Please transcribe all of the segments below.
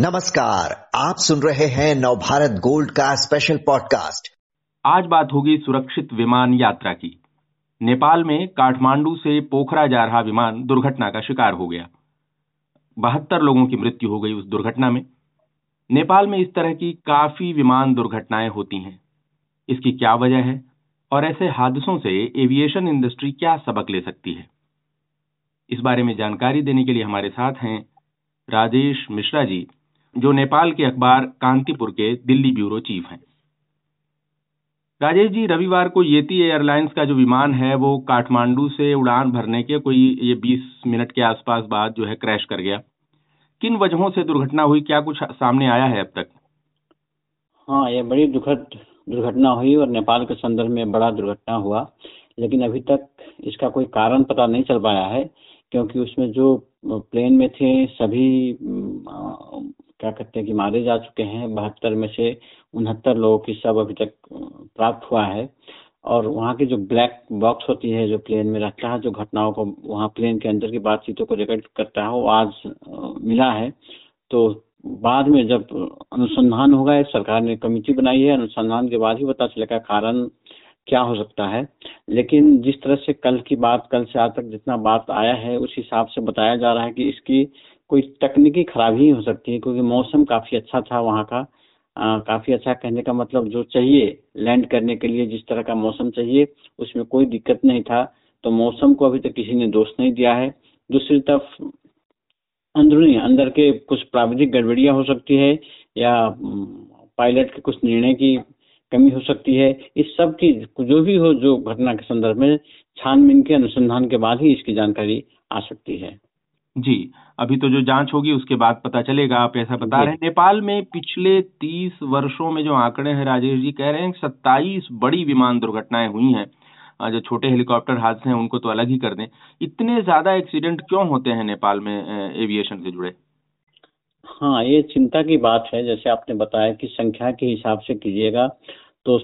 नमस्कार, आप सुन रहे हैं नवभारत गोल्ड का स्पेशल पॉडकास्ट आज बात होगी सुरक्षित विमान यात्रा की। नेपाल में काठमांडू से पोखरा जा रहा विमान दुर्घटना का शिकार हो गया। बहत्तर लोगों की मृत्यु हो गई उस दुर्घटना में। नेपाल में इस तरह की काफ़ी विमान दुर्घटनाएँ होती हैं। इसकी क्या वजह है और ऐसे हादसों से एविएशन इंडस्ट्री क्या सबक ले सकती है? इस बारे में जानकारी देने के लिए हमारे साथ हैं राजेश मिश्रा जी जो नेपाल के अखबार कांतिपुर के दिल्ली ब्यूरो चीफ हैं। राजेश जी, रविवार को येती एयरलाइंस का जो विमान है, वो काठमांडू से उड़ान भरने के कोई ये 20 मिनट के आसपास बाद जो है क्रैश कर गया। किन वजहों से दुर्घटना हुई? क्या कुछ सामने आया है अब तक? हाँ ये बड़ी दुखद दुर्घटना हुई और नेपाल के संदर्भ में बड़ा दुर्घटना हुआ, लेकिन अभी तक इसका कोई कारण पता नहीं चल पाया है, क्योंकि उसमें जो प्लेन में थे, सभी क्या कहते हैं कि मारे जा चुके हैं। बहत्तर में से उनहत्तर लोगों की सब अभी तक प्राप्त हुआ है। और वहाँ की जो ब्लैक बॉक्स होती है, जो प्लेन में रहता है, जो घटनाओं को वहाँ प्लेन के अंदर की बातचीतों को रिकॉर्ड करता है, वो आज मिला है। तो बाद में जब अनुसंधान होगा, सरकार ने कमेटी बनाई है। अनुसंधान के बाद ही पता चलेगा कारण क्या हो सकता है। लेकिन जिस तरह से कल की बात, कल से आज तक जितना बात आया है, उस हिसाब से बताया जा रहा है कि इसकी कोई तकनीकी खराबी हो सकती है क्योंकि मौसम काफ़ी अच्छा था वहाँ का। आ, काफ़ी अच्छा कहने का मतलब जो चाहिए लैंड करने के लिए जिस तरह का मौसम चाहिए उसमें कोई दिक्कत नहीं था। तो मौसम को अभी तक किसी ने दोष नहीं दिया है। दूसरी तरफ़ अंदरूनी अंदर के कुछ प्राविधिक गड़बड़ियाँ हो सकती है या पायलट के कुछ निर्णय की कमी हो सकती है। इस सब की जो भी हो जो घटना के संदर्भ में छानबीन के अनुसंधान के बाद ही इसकी जानकारी आ सकती है। जी अभी तो जो जाँच होगी उसके बाद पता चलेगा आप ऐसा बता रहे हैं। नेपाल में पिछले तीस वर्षों में जो आंकड़े हैं राजेश जी कह रहे हैं सत्ताईस बड़ी विमान दुर्घटनाएँ हुई हैं। जो छोटे हेलीकॉप्टर हादसे हैं उनको तो अलग ही कर दें। इतने ज़्यादा एक्सीडेंट क्यों होते हैं नेपाल में एविएशन से जुड़े? हाँ ये चिंता की बात है जैसे आपने बताया कि संख्या के हिसाब से कीजिएगा तो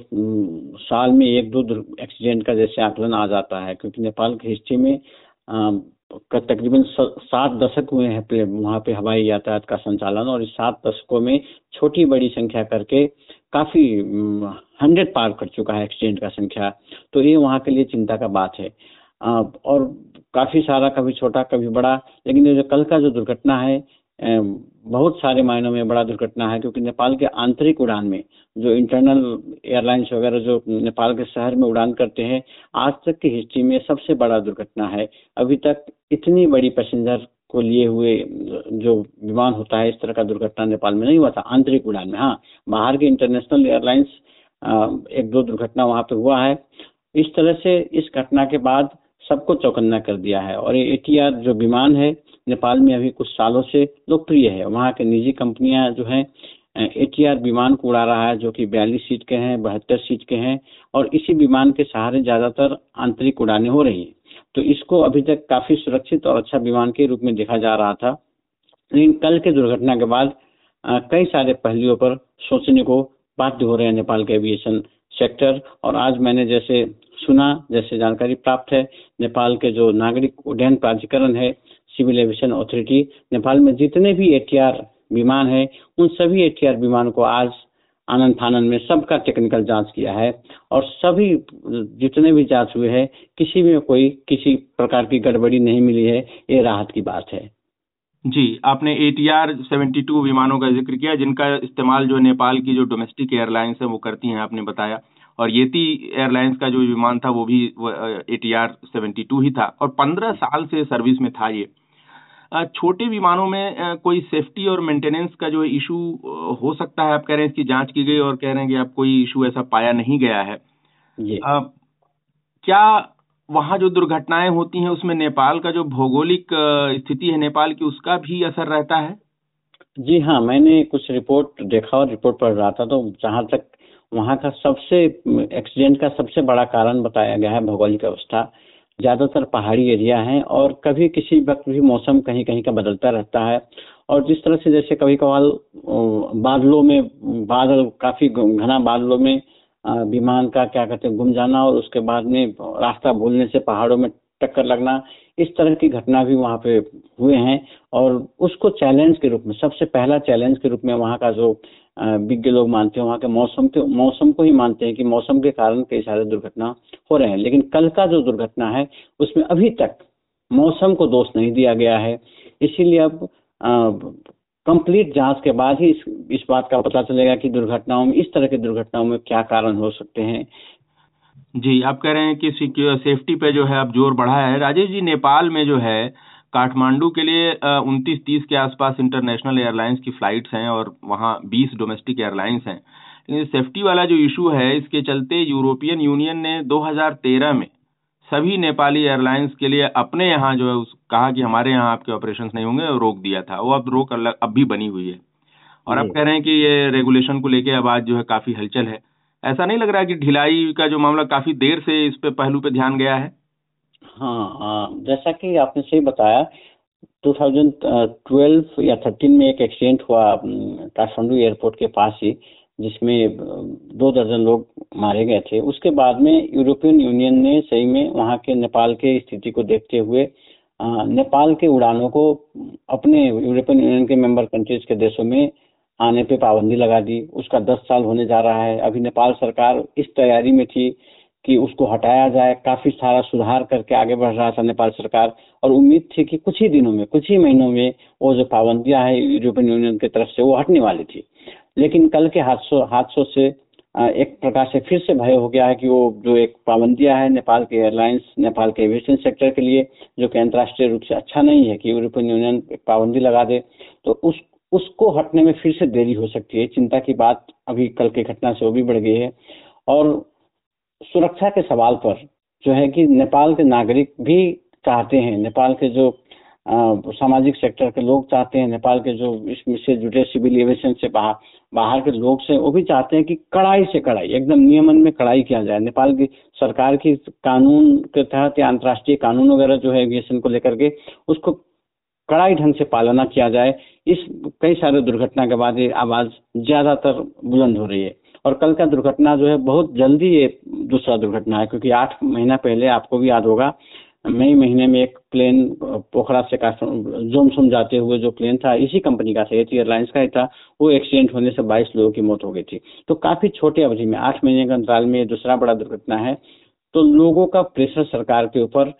साल में एक दो एक्सीडेंट का जैसे आकलन आ जाता है क्योंकि नेपाल की हिस्ट्री में का तकरीबन सात दशक हुए हैं वहाँ पे हवाई यातायात का संचालन और इस सात दशकों में छोटी बड़ी संख्या करके काफ़ी हंड्रेड पार कर चुका है एक्सीडेंट का संख्या। तो ये वहाँ के लिए चिंता का बात है। और काफ़ी सारा, कभी छोटा, कभी बड़ा, लेकिन जो कल का जो दुर्घटना है बहुत सारे मायनों में बड़ा दुर्घटना है, क्योंकि नेपाल के आंतरिक उड़ान में जो इंटरनल एयरलाइंस वगैरह जो नेपाल के शहर में उड़ान करते हैं, आज तक की हिस्ट्री में सबसे बड़ा दुर्घटना है। अभी तक इतनी बड़ी पैसेंजर को लिए हुए जो विमान होता है, इस तरह का दुर्घटना नेपाल में नहीं हुआ था, आंतरिक उड़ान में हाँ। बाहर के इंटरनेशनल एयरलाइंस एक दो दुर्घटना वहाँ पे हुआ है। इस तरह से इस घटना के बाद सबको चौकन्ना कर दिया है और एटीआर जो विमान है, नेपाल में अभी कुछ सालों से लोकप्रिय है। वहाँ के निजी कंपनियाँ जो हैं एटीआर विमान को उड़ा रहा है, जो कि बयालीस सीट के हैं, बहत्तर सीट के हैं, और इसी विमान के सहारे ज़्यादातर आंतरिक उड़ाने हो रही है। तो इसको अभी तक काफ़ी सुरक्षित और अच्छा विमान के रूप में देखा जा रहा था। लेकिन कल के दुर्घटना के बाद कई सारे पहलुओं पर सोचने को बाध्य हो रहे हैं नेपाल के एविएशन सेक्टर। और आज मैंने जैसे सुना, जैसे जानकारी प्राप्त है, नेपाल के जो नागरिक उड्डयन प्राधिकरण है, सिविल एविएशन अथॉरिटी, नेपाल में जितने भी एटीआर विमान है। उन सभी एटीआर विमान को आज आनंद फानंद में सबका टेक्निकल जाँच किया है और सभी जितने भी जाँच हुए हैं, किसी में कोई किसी प्रकार की गड़बड़ी नहीं मिली है, ये राहत की बात है। जी, आपने एटीआर 72 विमानों का ज़िक्र किया, जिनका इस्तेमाल जो नेपाल की जो डोमेस्टिक एयरलाइंस है, वो करती हैं, आपने बताया। और येती एयरलाइंस का जो विमान था, वो भी एटीआर 72 ही था। और 15 साल से सर्विस में था ये। छोटे विमानों में कोई सेफ्टी और मेंटेनेंस का जो इशू हो सकता है आप कह रहे हैं इसकी जाँच की गई और कह रहे हैं कि आप कोई इशू ऐसा पाया नहीं गया है। ये। आ, क्या वहाँ जो दुर्घटनाएँ होती हैं उसमें नेपाल का जो भौगोलिक स्थिति है नेपाल की उसका भी असर रहता है? जी हाँ मैंने कुछ रिपोर्ट देखा और रिपोर्ट पढ़ रहा था तो जहाँ तक वहाँ का सबसे एक्सीडेंट का सबसे बड़ा कारण बताया गया है भौगोलिक अवस्था। ज़्यादातर पहाड़ी एरिया है और कभी किसी वक्त भी मौसम कहीं कहीं का बदलता रहता है। और जिस तरह से जैसे कभी कभार बादलों में, बादल काफ़ी घना बादलों में विमान का क्या कहते हैं गुम जाना और उसके बाद में रास्ता भूलने से पहाड़ों में टक्कर लगना, इस तरह की घटना भी वहाँ पे हुए हैं। और उसको चैलेंज के रूप में, सबसे पहला चैलेंज के रूप में वहाँ का जो विज्ञ लोग मानते हैं वहाँ के मौसम के मौसम को ही मानते हैं कि मौसम के कारण कई सारे दुर्घटना हो रहे हैं लेकिन कल का जो दुर्घटना है उसमें अभी तक मौसम को दोष नहीं दिया गया है। इसीलिए अब कंप्लीट जाँच के बाद ही इस, इस बात का पता चलेगा कि दुर्घटनाओं में इस तरह की दुर्घटनाओं में क्या कारण हो सकते हैं। जी आप कह रहे हैं कि सेफ्टी पे जो है अब ज़ोर बढ़ा है। राजेश जी नेपाल में जो है काठमांडू के लिए उनतीस तीस के आसपास इंटरनेशनल एयरलाइंस की फ्लाइट्स हैं और वहाँ बीस डोमेस्टिक एयरलाइंस हैं। लेकिन सेफ्टी वाला जो इशू है इसके चलते यूरोपियन यूनियन ने 2013 में सभी नेपाली एयरलाइंस के लिए अपने यहाँ जो है उस कहा कि हमारे यहाँ आपके ऑपरेशन नहीं होंगे और रोक दिया था। वो अब रोक अलग अब भी बनी हुई है। और अब कह रहे हैं कि ये रेगुलेशन को लेके अब आज जो है काफ़ी हलचल है। ऐसा नहीं लग रहा कि ढिलाई का जो मामला काफ़ी देर से इस पे पहलू पे ध्यान गया है? हाँ जैसा कि आपने सही बताया 2012 या 13 में एक एक्सीडेंट हुआ काठमांडू एयरपोर्ट के पास ही, जिसमें दो दर्जन लोग मारे गए थे। उसके बाद में यूरोपियन यूनियन ने सही में वहाँ के नेपाल के स्थिति को देखते हुए नेपाल के उड़ानों को, अपने यूरोपियन यूनियन के मेंबर कंट्रीज़ के देशों में आने पे पाबंदी लगा दी। उसका दस साल होने जा रहा है। अभी नेपाल सरकार इस तैयारी में थी कि उसको हटाया जाए, काफ़ी सारा सुधार करके आगे बढ़ रहा था नेपाल सरकार। और उम्मीद थी कि कुछ ही दिनों में, कुछ ही महीनों में वो जो पाबंदियाँ है यूरोपियन यूनियन की तरफ़ से वो हटने वाली थी। लेकिन कल के हादसों हादसों से एक प्रकार से फिर से भय हो गया है कि वो जो एक पाबंदियाँ है नेपाल के एयरलाइंस, नेपाल के एविएशन सेक्टर के लिए, जो कि अंतर्राष्ट्रीय रूप से अच्छा नहीं है कि यूरोपियन यूनियन पाबंदी लगा दे तो उस, उसको हटने में फिर से देरी हो सकती है। चिंता की बात अभी कल की घटना से वो भी बढ़ गई है। और सुरक्षा के सवाल पर जो है कि नेपाल के नागरिक भी चाहते हैं, नेपाल के जो सामाजिक सेक्टर के लोग चाहते हैं, नेपाल के जो इसमें से जुड़े सिविल एविएशन से बाहर बाहर के लोग से, वो भी चाहते हैं कि कड़ाई से कड़ाई, एकदम नियमन में कड़ाई किया जाए। नेपाल की सरकार की कानून के तहत या अंतर्राष्ट्रीय कानून वगैरह जो है एविएशन को लेकर के उसको कड़ाई ढंग से पालना किया जाए। इस कई सारे दुर्घटना के बाद ये आवाज़ ज़्यादातर बुलंद हो रही है। और कल का दुर्घटना जो है बहुत जल्दी ये दूसरा दुर्घटना है, क्योंकि आठ महीना पहले आपको भी याद होगा, मई महीने में एक प्लेन पोखरा से जोम सोम जाते हुए जो प्लेन था, इसी कंपनी का था एयरलाइंस का ही था, वो एक्सीडेंट होने से 22 लोगों की मौत हो गई थी। तो काफ़ी छोटे अवधि में, आठ महीने के अंतराल में दूसरा बड़ा दुर्घटना है। तो लोगों का प्रेशर सरकार के ऊपर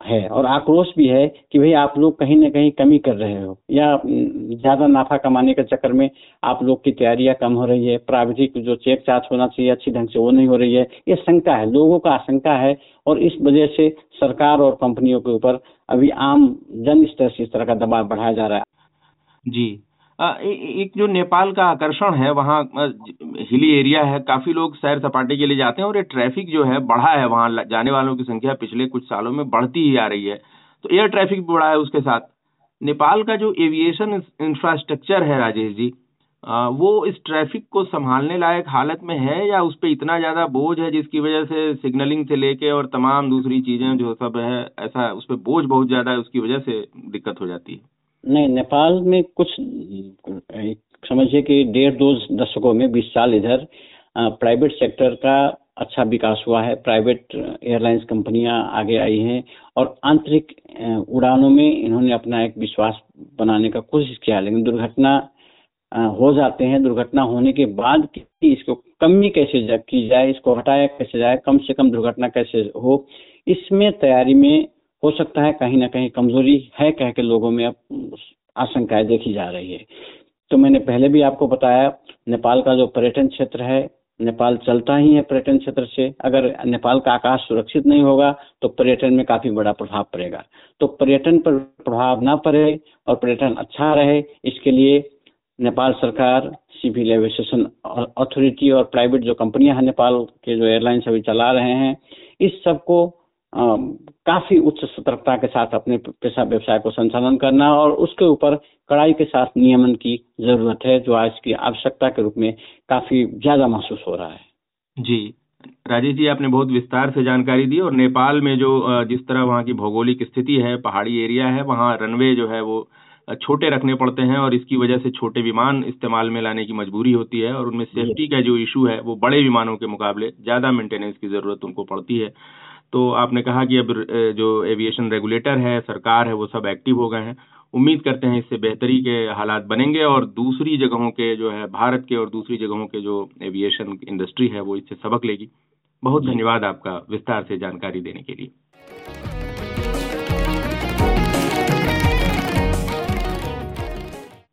है और आक्रोश भी है कि भाई आप लोग कहीं ना कहीं कमी कर रहे हो या ज़्यादा नाफा कमाने के चक्कर में आप लोग की तैयारियाँ कम हो रही है प्राविधिक जो चेक चार्ज होना चाहिए अच्छी ढंग से वो नहीं हो रही है, ये शंका है, लोगों का आशंका है और इस वजह से सरकार और कंपनियों के ऊपर अभी आम जन स्तर से इस तरह का दबाव बढ़ाया जा रहा है। जी। एक जो नेपाल का आकर्षण है, वहाँ हिली एरिया है, काफ़ी लोग सैर सपाटे के लिए जाते हैं और ये ट्रैफ़िक जो है, बढ़ा है वहाँ जाने वालों की संख्या पिछले कुछ सालों में बढ़ती ही आ रही है। तो एयर ट्रैफ़िक भी बढ़ा है उसके साथ। नेपाल का जो एविएशन इंफ्रास्ट्रक्चर है, राजेश जी वो इस ट्रैफ़िक को संभालने लायक हालत में है या उस पर इतना ज़्यादा बोझ है जिसकी वजह से सिग्नलिंग से लेके और तमाम दूसरी चीज़ें जो सब है, ऐसा उस पर बोझ बहुत ज़्यादा है, उसकी वजह से दिक्कत हो जाती है? नहीं, नेपाल में कुछ समझिए कि डेढ़ दो दशकों में, बीस साल इधर प्राइवेट सेक्टर का अच्छा विकास हुआ है। प्राइवेट एयरलाइंस कंपनियाँ आगे आई हैं और आंतरिक उड़ानों में इन्होंने अपना एक विश्वास बनाने का कोशिश किया, लेकिन दुर्घटना हो जाते हैं। दुर्घटना होने के बाद इसको कमी कैसे की जाए, इसको हटाया कैसे जाए, कम से कम दुर्घटना कैसे हो, इसमें तैयारी में हो सकता है, कहीं ना कहीं कमज़ोरी है कह के लोगों में अब आशंकाएँ देखी जा रही है। तो मैंने पहले भी आपको बताया, नेपाल का जो पर्यटन क्षेत्र है, नेपाल चलता ही है पर्यटन क्षेत्र से। अगर नेपाल का आकाश सुरक्षित नहीं होगा तो पर्यटन में काफ़ी बड़ा प्रभाव पड़ेगा। तो पर्यटन पर प्रभाव ना पड़े और पर्यटन अच्छा रहे, इसके लिए नेपाल सरकार सिविल एविएशन अथॉरिटी और प्राइवेट जो कंपनियाँ हैं, नेपाल के जो एयरलाइंस अभी चला रहे हैं, इस सबको काफ़ी उच्च सतर्कता के साथ अपने पेशा व्यवसाय को संचालन करना और उसके ऊपर कड़ाई के साथ नियमन की ज़रूरत है जो आज की आवश्यकता के रूप में काफ़ी ज़्यादा महसूस हो रहा है। जी। राजेश जी आपने बहुत विस्तार से जानकारी दी और नेपाल में जो जिस तरह वहाँ की भौगोलिक स्थिति है पहाड़ी एरिया है वहाँ रनवे जो है वो छोटे रखने पड़ते हैं और इसकी वजह से छोटे विमान इस्तेमाल में लाने की मजबूरी होती है और उनमें सेफ्टी का जो इशू है वो बड़े विमानों के मुकाबले ज़्यादा मेंटेनेंस की ज़रूरत उनको पड़ती है। तो आपने कहा कि अब जो एविएशन रेगुलेटर है सरकार है वो सब एक्टिव हो गए हैं। उम्मीद करते हैं इससे बेहतरी के हालात बनेंगे और दूसरी जगहों के जो है भारत के और दूसरी जगहों के जो एविएशन इंडस्ट्री है वो इससे सबक लेगी। बहुत धन्यवाद आपका विस्तार से जानकारी देने के लिए।